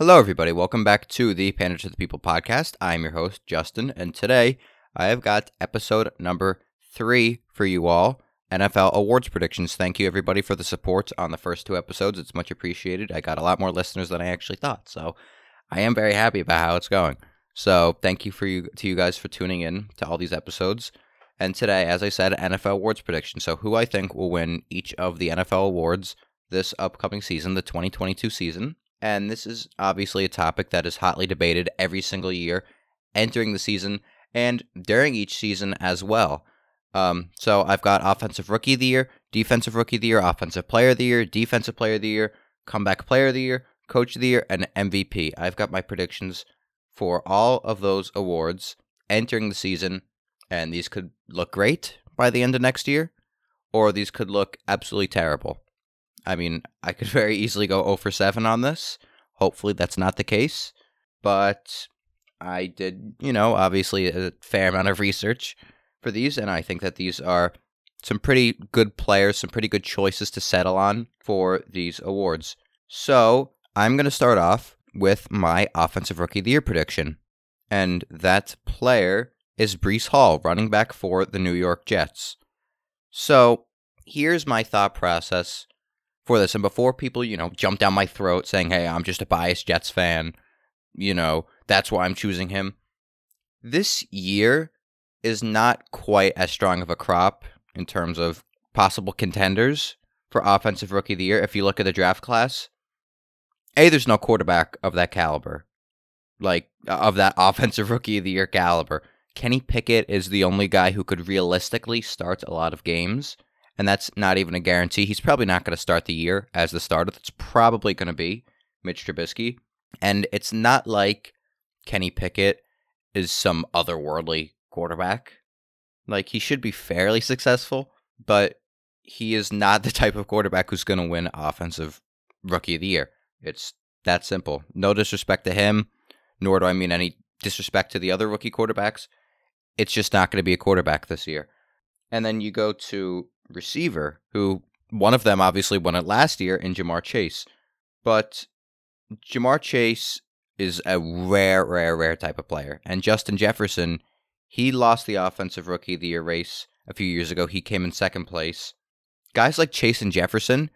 Hello, everybody. Welcome back to the Pander to the People podcast. I'm your host, Justin, and today I have got episode number three for you all NFL awards predictions. Thank you, everybody, for the support on the first two episodes. It's much appreciated. I got a lot more listeners than I actually thought, so I am very happy about how it's going. So, thank you for you to you guys for tuning in to all these episodes. And today, as I said, NFL awards prediction. So, who I think will win each of the NFL awards this upcoming season, the 2022 season. And this is obviously a topic that is hotly debated every single year entering the season and during each season as well. Um, so I've got Offensive Rookie of the Year, Defensive Rookie of the Year, Offensive Player of the Year, Defensive Player of the Year, Comeback Player of the Year, Coach of the Year, and MVP. I've got my predictions for all of those awards entering the season, and these could look great by the end of next year, or these could look absolutely terrible. I mean, I could very easily go 0 for 7 on this. Hopefully, that's not the case. But I did, you know, obviously a fair amount of research for these, and I think that these are some pretty good players, some pretty good choices to settle on for these awards. So I'm going to start off with my Offensive Rookie of the Year prediction. And that player is Breece Hall, running back for the New York Jets. So here's my thought process for this. And before people, you know, jump down my throat saying, hey, I'm just a biased Jets fan, you know, that's why I'm choosing him. This year is not quite as strong of a crop in terms of possible contenders for Offensive Rookie of the Year. If you look at the draft class, A, there's no quarterback of that caliber, like uh, of that Offensive Rookie of the Year caliber. Kenny Pickett is the only guy who could realistically start a lot of games and that's not even a guarantee. He's probably not going to start the year as the starter. That's probably going to be Mitch Trubisky. And it's not like Kenny Pickett is some otherworldly quarterback. Like, he should be fairly successful, but he is not the type of quarterback who's going to win Offensive Rookie of the Year. It's that simple. No disrespect to him, nor do I mean any disrespect to the other rookie quarterbacks. It's just not going to be a quarterback this year. And then you go to receiver, who one of them obviously won it last year in Ja'Marr Chase. But Ja'Marr Chase is a rare, rare, rare type of player. And Justin Jefferson, he lost the Offensive Rookie of the Year race a few years ago. He came in second place. Guys like Chase and Jefferson,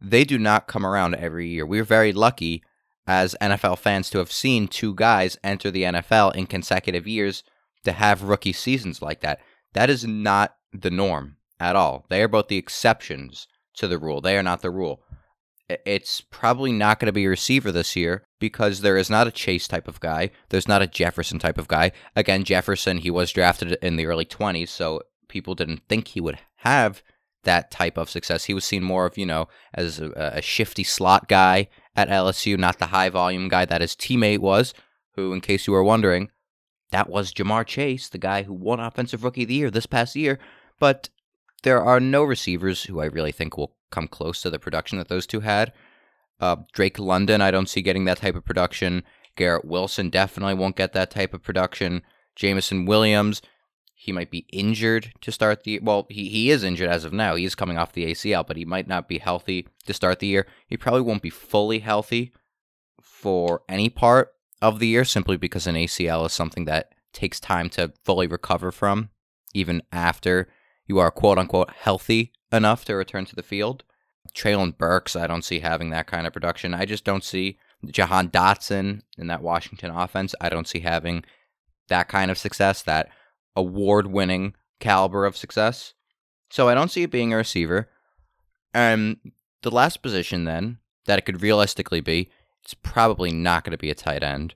they do not come around every year. We're very lucky as NFL fans to have seen two guys enter the NFL in consecutive years to have rookie seasons like that. That is not the norm at all. They are both the exceptions to the rule. They are not the rule. It's probably not going to be a receiver this year because there is not a Chase type of guy. There's not a Jefferson type of guy. Again, Jefferson, he was drafted in the early 20s, so people didn't think he would have that type of success. He was seen more of, you know, as a, a shifty slot guy at LSU, not the high volume guy that his teammate was, who, in case you were wondering, that was Ja'Marr Chase, the guy who won Offensive Rookie of the Year this past year. But there are no receivers who I really think will come close to the production that those two had. Uh, Drake London, I don't see getting that type of production. Garrett Wilson definitely won't get that type of production. Jameson Williams, he might be injured to start the well, he, he is injured as of now. He is coming off the ACL, but he might not be healthy to start the year. He probably won't be fully healthy for any part of the year simply because an ACL is something that takes time to fully recover from, even after you are quote unquote healthy enough to return to the field. Treylon Burks, I don't see having that kind of production. I just don't see Jahan Dotson in that Washington offense. I don't see having that kind of success, that award winning caliber of success. So I don't see it being a receiver. And the last position then that it could realistically be, it's probably not going to be a tight end.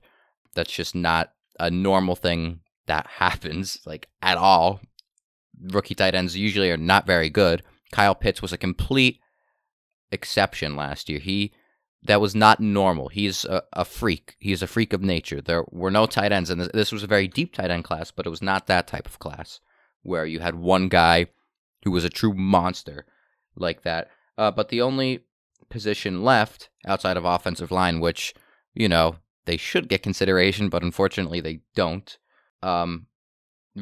That's just not a normal thing that happens like at all rookie tight ends usually are not very good. Kyle Pitts was a complete exception last year. He that was not normal. He's a, a freak. He's a freak of nature. There were no tight ends, and this, this was a very deep tight end class, but it was not that type of class where you had one guy who was a true monster like that. Uh, but the only position left outside of offensive line, which you know they should get consideration, but unfortunately they don't, um,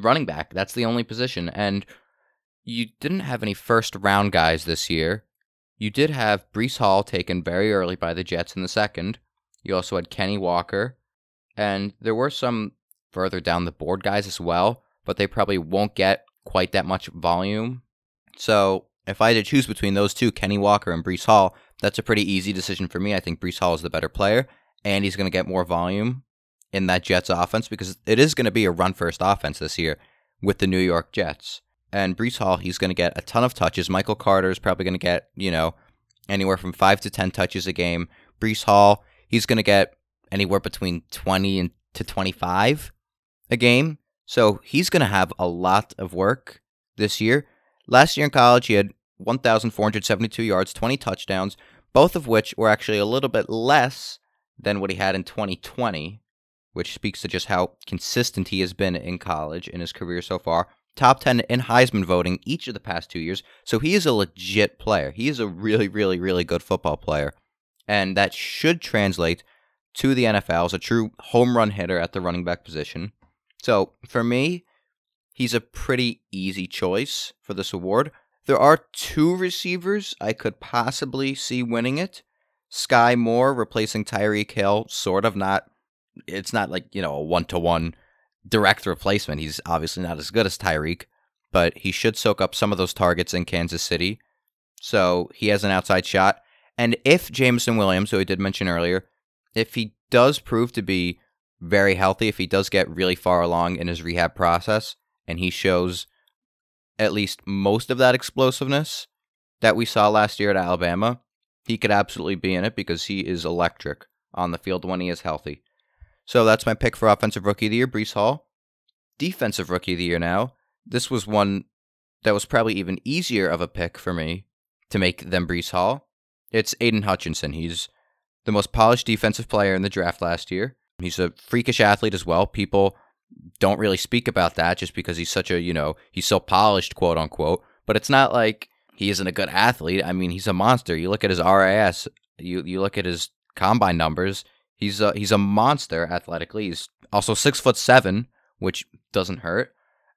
running back. That's the only position. And you didn't have any first round guys this year. You did have Breece Hall taken very early by the Jets in the second. You also had Kenny Walker, and there were some further down the board guys as well, but they probably won't get quite that much volume. So if I had to choose between those two, Kenny Walker and Breece Hall, that's a pretty easy decision for me. I think Breece Hall is the better player, and he's going to get more volume in that Jets offense because it is going to be a run first offense this year with the New York Jets. And Breece Hall, he's going to get a ton of touches. Michael Carter is probably going to get, you know, anywhere from five to 10 touches a game. Breece Hall, he's going to get anywhere between 20 and to 25 a game. So he's going to have a lot of work this year. Last year in college, he had 1,472 yards, 20 touchdowns, both of which were actually a little bit less than what he had in 2020, which speaks to just how consistent he has been in college in his career so far. Top 10 in Heisman voting each of the past two years. So he is a legit player. He is a really, really, really good football player. And that should translate to the NFL as a true home run hitter at the running back position. So for me, he's a pretty easy choice for this award. There are two receivers I could possibly see winning it. Sky Moore replacing Tyreek Hill, sort of not. It's not like you know a one to one direct replacement. He's obviously not as good as Tyreek, but he should soak up some of those targets in Kansas City. So he has an outside shot. And if Jameson Williams, who I did mention earlier, if he does prove to be very healthy, if he does get really far along in his rehab process and he shows at least most of that explosiveness that we saw last year at Alabama, he could absolutely be in it because he is electric on the field when he is healthy. So that's my pick for Offensive Rookie of the Year, Breece Hall. Defensive Rookie of the Year now. This was one that was probably even easier of a pick for me to make than Breece Hall. It's Aidan Hutchinson. He's the most polished defensive player in the draft last year. He's a freakish athlete as well. People don't really speak about that just because he's such a, you know, he's so polished, quote unquote. But it's not like he isn't a good athlete. I mean, he's a monster. You look at his RAS, you you look at his combine numbers. He's a, he's a monster athletically. He's also six foot seven, which doesn't hurt,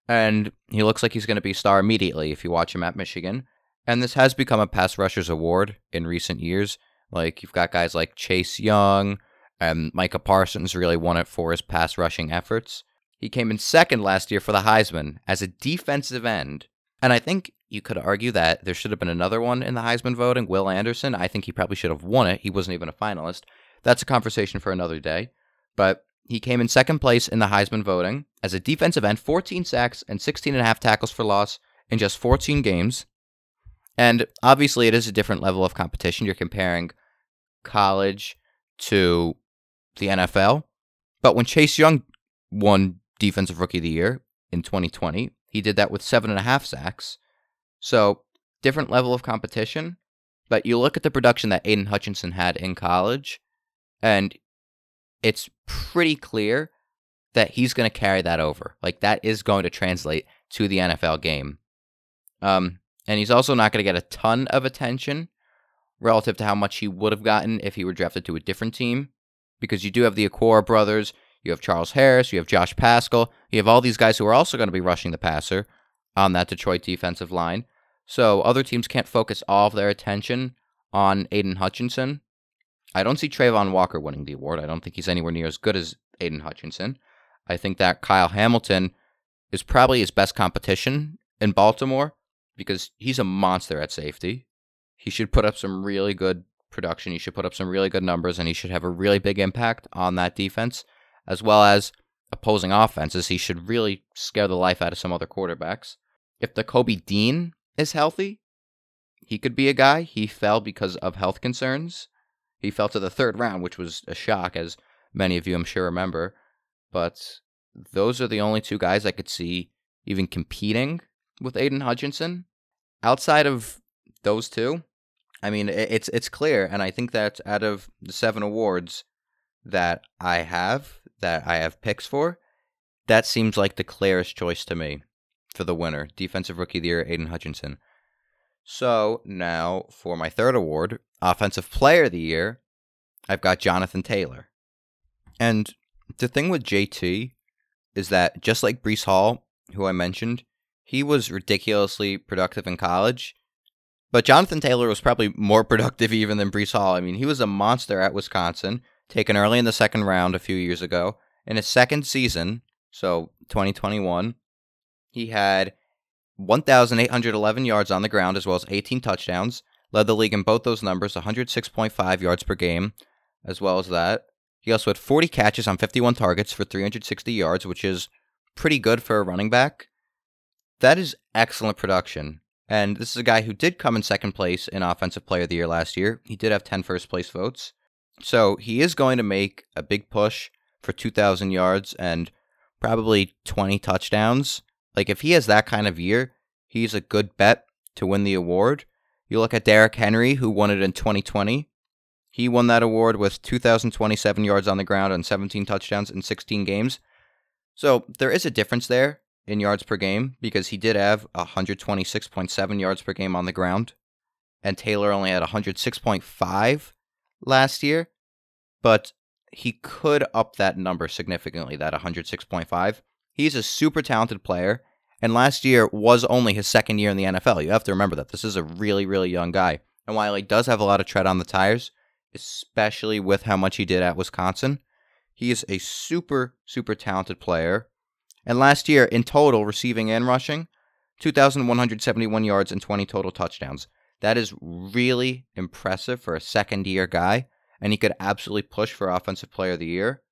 and he looks like he's going to be a star immediately if you watch him at Michigan. And this has become a pass rushers award in recent years. Like you've got guys like Chase Young and Micah Parsons really won it for his pass rushing efforts. He came in second last year for the Heisman as a defensive end. And I think you could argue that there should have been another one in the Heisman voting, Will Anderson. I think he probably should have won it. He wasn't even a finalist. That's a conversation for another day. But he came in second place in the Heisman voting as a defensive end, 14 sacks and 16 and a half tackles for loss in just 14 games. And obviously, it is a different level of competition. You're comparing college to the NFL. But when Chase Young won Defensive Rookie of the Year in 2020, he did that with seven and a half sacks. So, different level of competition. But you look at the production that Aidan Hutchinson had in college, and it's pretty clear that he's going to carry that over. Like, that is going to translate to the NFL game. Um, and he's also not going to get a ton of attention relative to how much he would have gotten if he were drafted to a different team, because you do have the Okwara brothers, you have Charles Harris, you have Josh Paschal, you have all these guys who are also going to be rushing the passer on that Detroit defensive line. So other teams can't focus all of their attention on Aidan Hutchinson. I don't see Travon Walker winning the award. I don't think he's anywhere near as good as Aidan Hutchinson. I think that Kyle Hamilton is probably his best competition in Baltimore because he's a monster at safety. He should put up some really good production. He should put up some really good numbers, and he should have a really big impact on that defense, as well as opposing offenses. He should really scare the life out of some other quarterbacks. If Nakobe Dean is healthy, he could be a guy. He fell because of health concerns. He fell to the third round, which was a shock, as many of you I'm sure remember. But those are the only two guys I could see even competing with Aidan Hutchinson. Outside of those two, I mean, it's it's clear, and I think that out of the seven awards that I have, that I have picks for, that seems like the clearest choice to me for the winner, Defensive Rookie of the Year, Aidan Hutchinson. So now for my third award, Offensive Player of the Year, I've got Jonathan Taylor. And the thing with JT is that just like Breece Hall, who I mentioned, he was ridiculously productive in college but Jonathan Taylor was probably more productive even than Breece Hall. I mean, he was a monster at Wisconsin. taken early in the second round a few years ago. In his second season, so 2021, he had 1,811 yards on the ground as well as 18 touchdowns. Led the league in both those numbers, 106.5 yards per game, as well as that. He also had 40 catches on 51 targets for 360 yards, which is pretty good for a running back. That is excellent production. And this is a guy who did come in second place in Offensive Player of the Year last year. He did have 10 first place votes. So he is going to make a big push for 2,000 yards and probably 20 touchdowns. Like, if he has that kind of year, he's a good bet to win the award. You look at Derrick Henry, who won it in 2020. He won that award with 2,027 yards on the ground and 17 touchdowns in 16 games. So there is a difference there in yards per game because he did have 126.7 yards per game on the ground, and Taylor only had 106.5 last year. But he could up that number significantly, that 106.5. He's a super talented player, and last year was only his second year in the NFL. You have to remember that. This is a really, really young guy. And while he does have a lot of tread on the tires, especially with how much he did at Wisconsin, he is a super, super talented player. And last year, in total, receiving and rushing, 2,171 yards and 20 total touchdowns. That is really impressive for a second year guy and he could absolutely push for Offensive Player of the Year.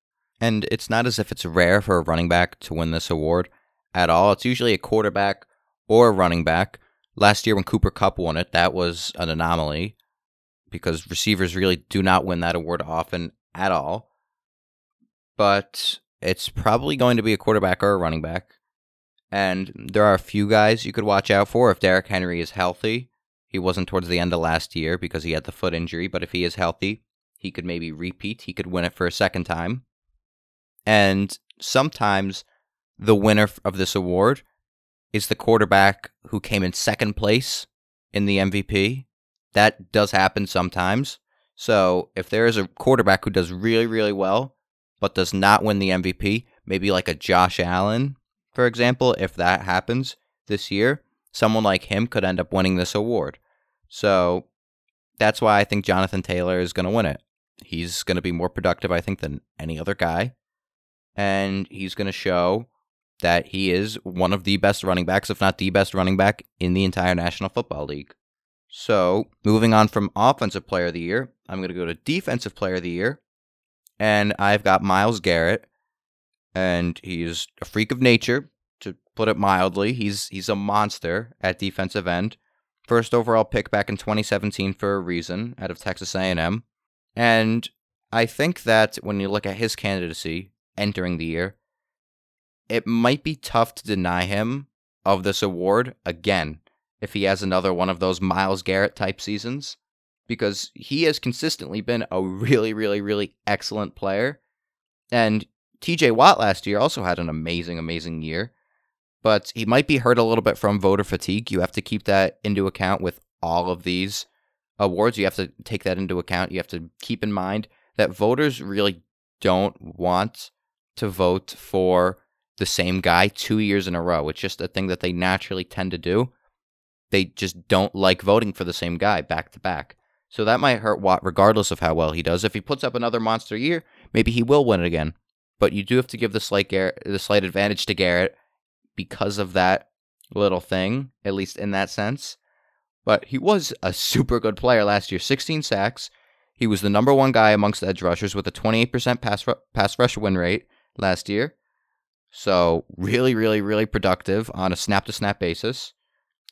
And it's not as if it's rare for a running back to win this award at all. It's usually a quarterback or a running back. Last year, when Cooper Kupp won it, that was an anomaly because receivers really do not win that award often at all. But it's probably going to be a quarterback or a running back. And there are a few guys you could watch out for if Derrick Henry is healthy. He wasn't towards the end of last year because he had the foot injury, but if he is healthy, he could maybe repeat. He could win it for a second time. And sometimes the winner of this award is the quarterback who came in second place in the MVP. That does happen sometimes. So if there is a quarterback who does really, really well, but does not win the MVP, maybe like a Josh Allen, for example, if that happens this year, someone like him could end up winning this award. So that's why I think Jonathan Taylor is going to win it. He's going to be more productive, I think, than any other guy. And he's going to show that he is one of the best running backs, if not the best running back in the entire National Football League. So, moving on from Offensive Player of the Year, I'm going to go to Defensive Player of the Year. And I've got Myles Garrett. And he's a freak of nature, to put it mildly. He's he's a monster at defensive end. First overall pick back in 2017 for a reason out of Texas A&M. And I think that when you look at his candidacy entering the year, it might be tough to deny him of this award again if he has another one of those Myles Garrett type seasons because he has consistently been a really, really, really excellent player. And TJ Watt last year also had an amazing, amazing year, but he might be hurt a little bit from voter fatigue. You have to keep that into account with all of these awards, you have to take that into account. You have to keep in mind that voters really don't want to vote for the same guy two years in a row. It's just a thing that they naturally tend to do. They just don't like voting for the same guy back to back. So that might hurt Watt regardless of how well he does. If he puts up another monster year, maybe he will win it again. But you do have to give the slight Garrett, the slight advantage to Garrett because of that little thing, at least in that sense. But he was a super good player last year 16 sacks. He was the number one guy amongst edge rushers with a 28% pass, pass rush win rate last year. So, really, really, really productive on a snap to snap basis.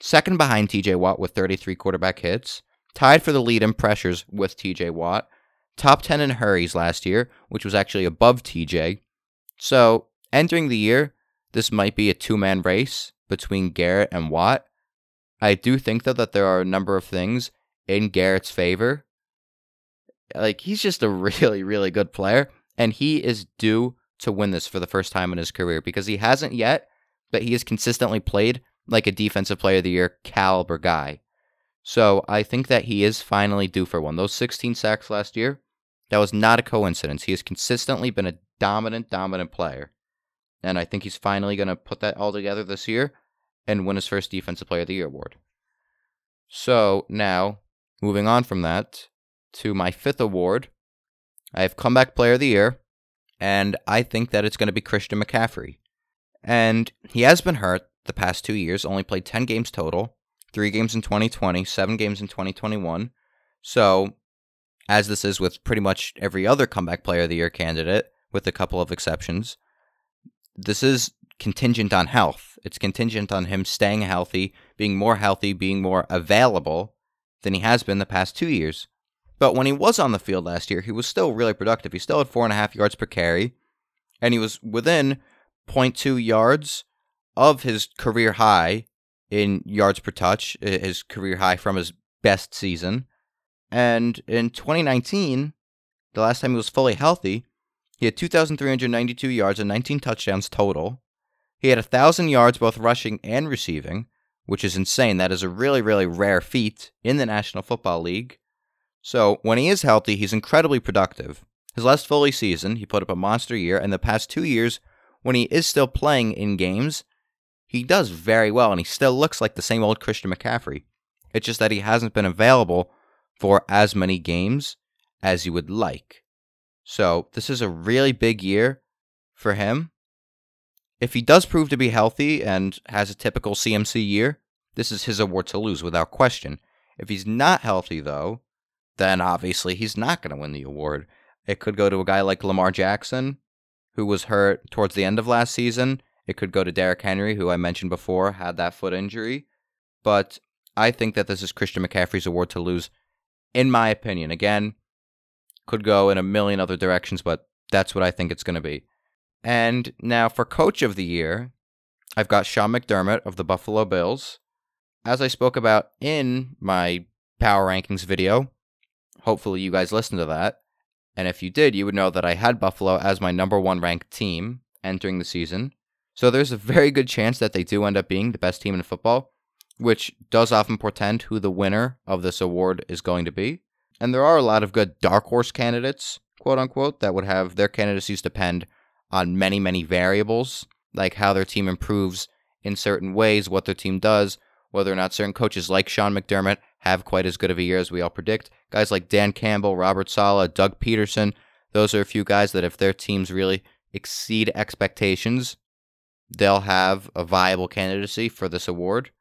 Second behind TJ Watt with 33 quarterback hits. Tied for the lead in pressures with TJ Watt. Top 10 in hurries last year, which was actually above TJ. So, entering the year, this might be a two man race between Garrett and Watt. I do think though that there are a number of things in Garrett's favor. Like he's just a really, really good player, and he is due to win this for the first time in his career because he hasn't yet, but he has consistently played like a defensive player of the year caliber guy. So I think that he is finally due for one. Those 16 sacks last year, that was not a coincidence. He has consistently been a dominant, dominant player. And I think he's finally going to put that all together this year and win his first Defensive Player of the Year award. So now, moving on from that to my fifth award, I have comeback player of the year, and I think that it's going to be Christian McCaffrey. And he has been hurt the past two years, only played 10 games total, three games in 2020, seven games in 2021. So, as this is with pretty much every other comeback player of the year candidate, with a couple of exceptions, this is contingent on health. It's contingent on him staying healthy, being more healthy, being more available than he has been the past two years. But when he was on the field last year, he was still really productive. He still had four and a half yards per carry, and he was within 0.2 yards of his career high in yards per touch, his career high from his best season. And in 2019, the last time he was fully healthy, he had 2,392 yards and 19 touchdowns total. He had 1,000 yards both rushing and receiving, which is insane. That is a really, really rare feat in the National Football League. So when he is healthy, he's incredibly productive. His last fully season, he put up a monster year, and the past two years, when he is still playing in games, he does very well, and he still looks like the same old Christian McCaffrey. It's just that he hasn't been available for as many games as you would like. So this is a really big year for him. If he does prove to be healthy and has a typical CMC year, this is his award to lose without question. If he's not healthy, though, then obviously he's not going to win the award. It could go to a guy like Lamar Jackson, who was hurt towards the end of last season. It could go to Derrick Henry, who I mentioned before had that foot injury. But I think that this is Christian McCaffrey's award to lose, in my opinion. Again, could go in a million other directions, but that's what I think it's going to be. And now for Coach of the Year, I've got Sean McDermott of the Buffalo Bills. As I spoke about in my Power Rankings video, hopefully you guys listened to that. And if you did, you would know that I had Buffalo as my number one ranked team entering the season. So there's a very good chance that they do end up being the best team in football, which does often portend who the winner of this award is going to be. And there are a lot of good dark horse candidates, quote unquote, that would have their candidacies depend on many, many variables, like how their team improves in certain ways, what their team does, whether or not certain coaches like Sean McDermott have quite as good of a year as we all predict. Guys like Dan Campbell, Robert Saleh, Doug Pederson, those are a few guys that if their teams really exceed expectations, they'll have a viable candidacy for this award.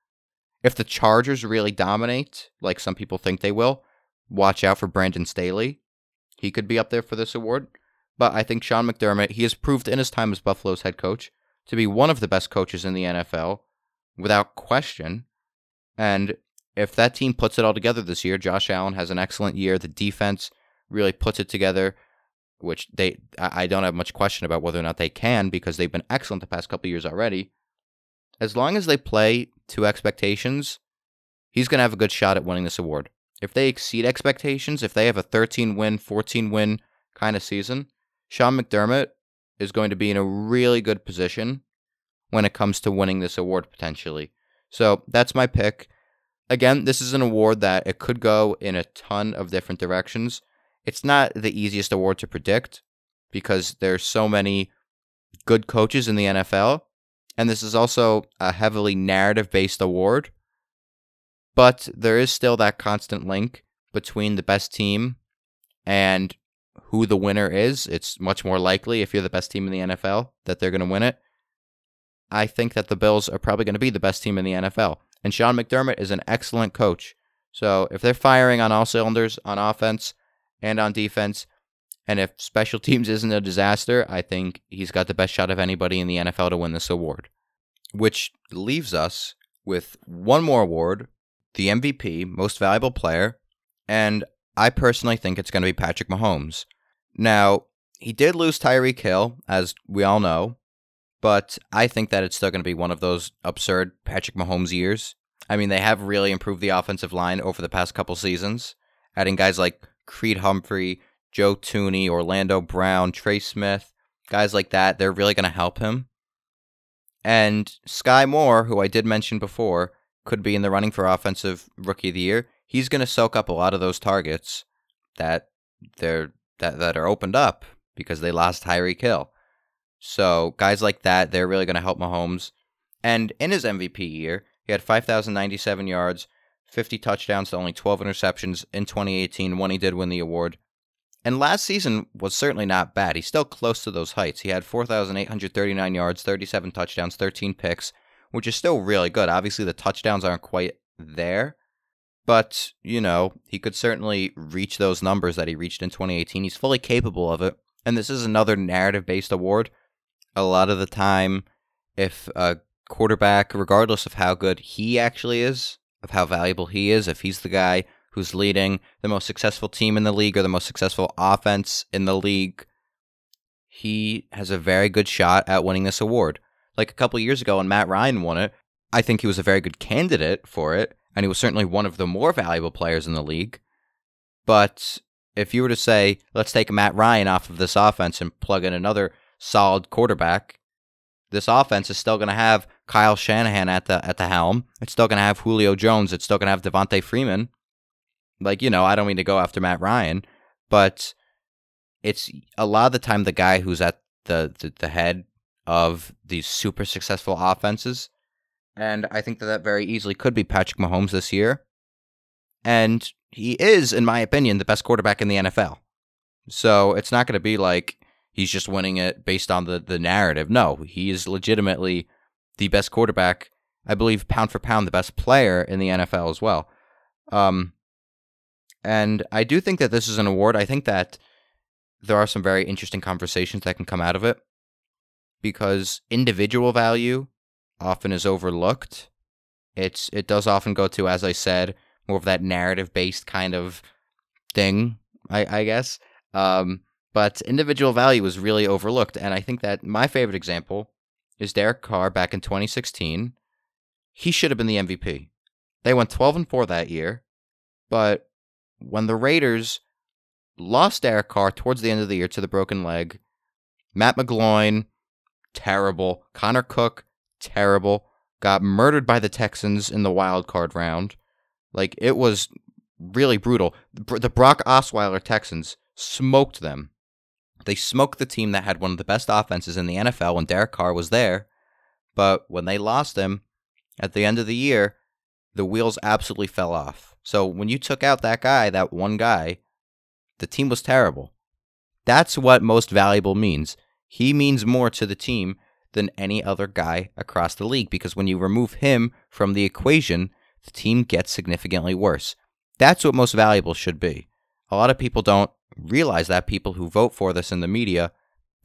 If the Chargers really dominate, like some people think they will, watch out for Brandon Staley. He could be up there for this award. But I think Sean McDermott, he has proved in his time as Buffalo's head coach to be one of the best coaches in the NFL without question. And if that team puts it all together this year, Josh Allen has an excellent year. The defense really puts it together, which they I don't have much question about whether or not they can because they've been excellent the past couple years already. As long as they play to expectations, he's going to have a good shot at winning this award if they exceed expectations, if they have a 13 win, 14 win kind of season, Sean McDermott is going to be in a really good position when it comes to winning this award potentially. So that's my pick. Again, this is an award that it could go in a ton of different directions. It's not the easiest award to predict because there's so many good coaches in the NFL, and this is also a heavily narrative based award. But there is still that constant link between the best team and who the winner is. It's much more likely if you're the best team in the NFL that they're going to win it. I think that the Bills are probably going to be the best team in the NFL. And Sean McDermott is an excellent coach. So if they're firing on all cylinders on offense and on defense, and if special teams isn't a disaster, I think he's got the best shot of anybody in the NFL to win this award. Which leaves us with one more award the MVP, most valuable player, and I personally think it's going to be Patrick Mahomes. Now, he did lose Tyreek Hill, as we all know, but I think that it's still going to be one of those absurd Patrick Mahomes years. I mean, they have really improved the offensive line over the past couple seasons, adding guys like Creed Humphrey, Joe Thuney, Orlando Brown, Trey Smith, guys like that. They're really going to help him. And Sky Moore, who I did mention before, could be in the running for offensive rookie of the year. He's going to soak up a lot of those targets that they're that that are opened up because they lost Tyreek Hill. So guys like that, they're really going to help Mahomes. And in his MVP year, he had 5,097 yards, 50 touchdowns to only 12 interceptions in 2018 when he did win the award. And last season was certainly not bad. He's still close to those heights. He had 4,839 yards, 37 touchdowns, 13 picks, which is still really good. Obviously, the touchdowns aren't quite there, but, you know, he could certainly reach those numbers that he reached in 2018. He's fully capable of it. And this is another narrative based award. A lot of the time, if a quarterback, regardless of how good he actually is, of how valuable he is, if he's the guy who's leading the most successful team in the league or the most successful offense in the league, he has a very good shot at winning this award. Like a couple years ago when Matt Ryan won it, I think he was a very good candidate for it, and he was certainly one of the more valuable players in the league. But if you were to say, let's take Matt Ryan off of this offense and plug in another solid quarterback, this offense is still going to have Kyle Shanahan at the at the helm. It's still going to have Julio Jones. It's still going to have Devonta Freeman. Like, you know, I don't mean to go after Matt Ryan, but it's a lot of the time the guy who's at the, the, the head of these super successful offenses. And I think that that very easily could be Patrick Mahomes this year. And he is, in my opinion, the best quarterback in the NFL. So it's not going to be like he's just winning it based on the, the narrative. No, he is legitimately the best quarterback. I believe pound for pound, the best player in the NFL as well. Um, and I do think that this is an award. I think that there are some very interesting conversations that can come out of it because individual value often is overlooked. It's it does often go to, as I said, more of that narrative based kind of thing, I, I guess. Um, but individual value was really overlooked, and I think that my favorite example is Derek Carr back in 2016. He should have been the MVP. They went 12 and 4 that year, but when the Raiders lost Derek Carr towards the end of the year to the broken leg, Matt McGloin, terrible. Connor Cook, terrible. Got murdered by the Texans in the wild card round. Like, it was really brutal. The Brock Osweiler Texans smoked them. They smoked the team that had one of the best offenses in the NFL when Derek Carr was there. But when they lost him at the end of the year, the wheels absolutely fell off. So when you took out that guy, that one guy, the team was terrible. That's what most valuable means. He means more to the team than any other guy across the league because when you remove him from the equation, the team gets significantly worse. That's what most valuable should be. A lot of people don't realize that people who vote for this in the media,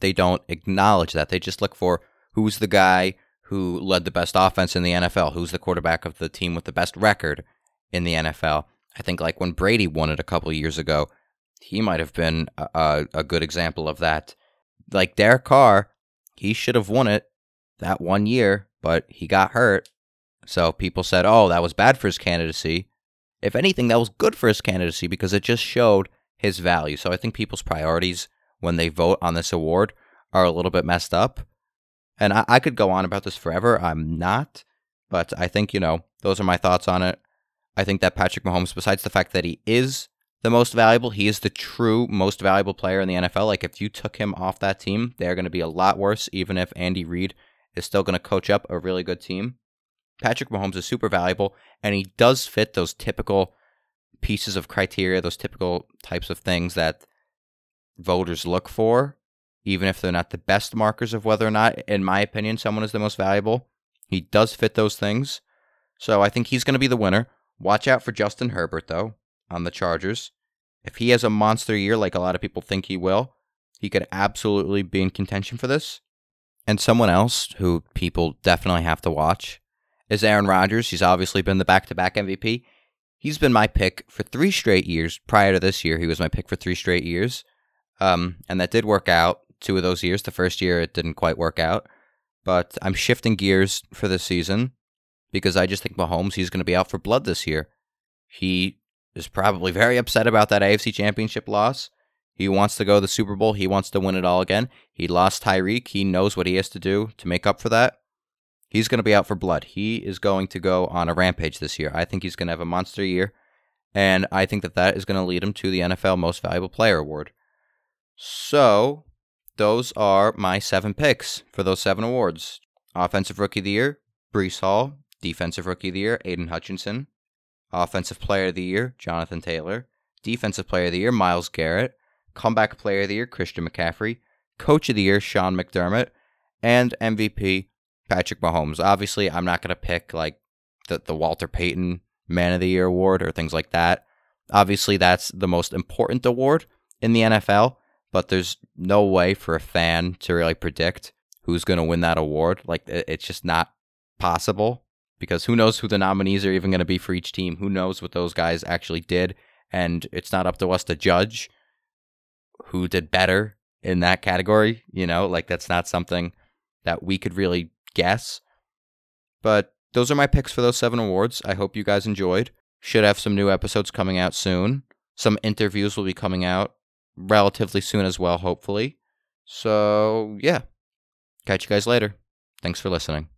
they don't acknowledge that. They just look for who's the guy who led the best offense in the NFL, who's the quarterback of the team with the best record, in the NFL. I think like when Brady won it a couple years ago, he might have been a, a good example of that. Like Derek Carr, he should have won it that one year, but he got hurt. So people said, oh, that was bad for his candidacy. If anything, that was good for his candidacy because it just showed his value. So I think people's priorities when they vote on this award are a little bit messed up. And I, I could go on about this forever. I'm not. But I think, you know, those are my thoughts on it. I think that Patrick Mahomes, besides the fact that he is the most valuable, he is the true most valuable player in the NFL. Like if you took him off that team, they're going to be a lot worse, even if Andy Reid is still going to coach up a really good team. Patrick Mahomes is super valuable, and he does fit those typical pieces of criteria, those typical types of things that voters look for, even if they're not the best markers of whether or not, in my opinion, someone is the most valuable. He does fit those things. So I think he's going to be the winner. Watch out for Justin Herbert, though, on the Chargers. If he has a monster year like a lot of people think he will, he could absolutely be in contention for this. And someone else who people definitely have to watch is Aaron Rodgers. He's obviously been the back to back MVP. He's been my pick for three straight years. Prior to this year, he was my pick for three straight years. Um, and that did work out two of those years. The first year, it didn't quite work out. But I'm shifting gears for this season because I just think Mahomes, he's going to be out for blood this year. He is probably very upset about that AFC championship loss. He wants to go to the Super Bowl. He wants to win it all again. He lost Tyreek. He knows what he has to do to make up for that. He's going to be out for blood. He is going to go on a rampage this year. I think he's going to have a monster year. And I think that that is going to lead him to the NFL Most Valuable Player Award. So, those are my seven picks for those seven awards Offensive Rookie of the Year, Breece Hall, Defensive Rookie of the Year, Aidan Hutchinson. Offensive Player of the Year, Jonathan Taylor. Defensive Player of the Year, Myles Garrett. Comeback Player of the Year, Christian McCaffrey, Coach of the Year, Sean McDermott, and MVP, Patrick Mahomes. Obviously, I'm not going to pick like the, the Walter Payton Man of the Year award or things like that. Obviously, that's the most important award in the NFL, but there's no way for a fan to really predict who's going to win that award. Like, it's just not possible because who knows who the nominees are even going to be for each team? Who knows what those guys actually did? And it's not up to us to judge who did better in that category. You know, like, that's not something that we could really guess. But those are my picks for those seven awards. I hope you guys enjoyed. Should have some new episodes coming out soon. Some interviews will be coming out relatively soon as well, hopefully. So, yeah. Catch you guys later. Thanks for listening.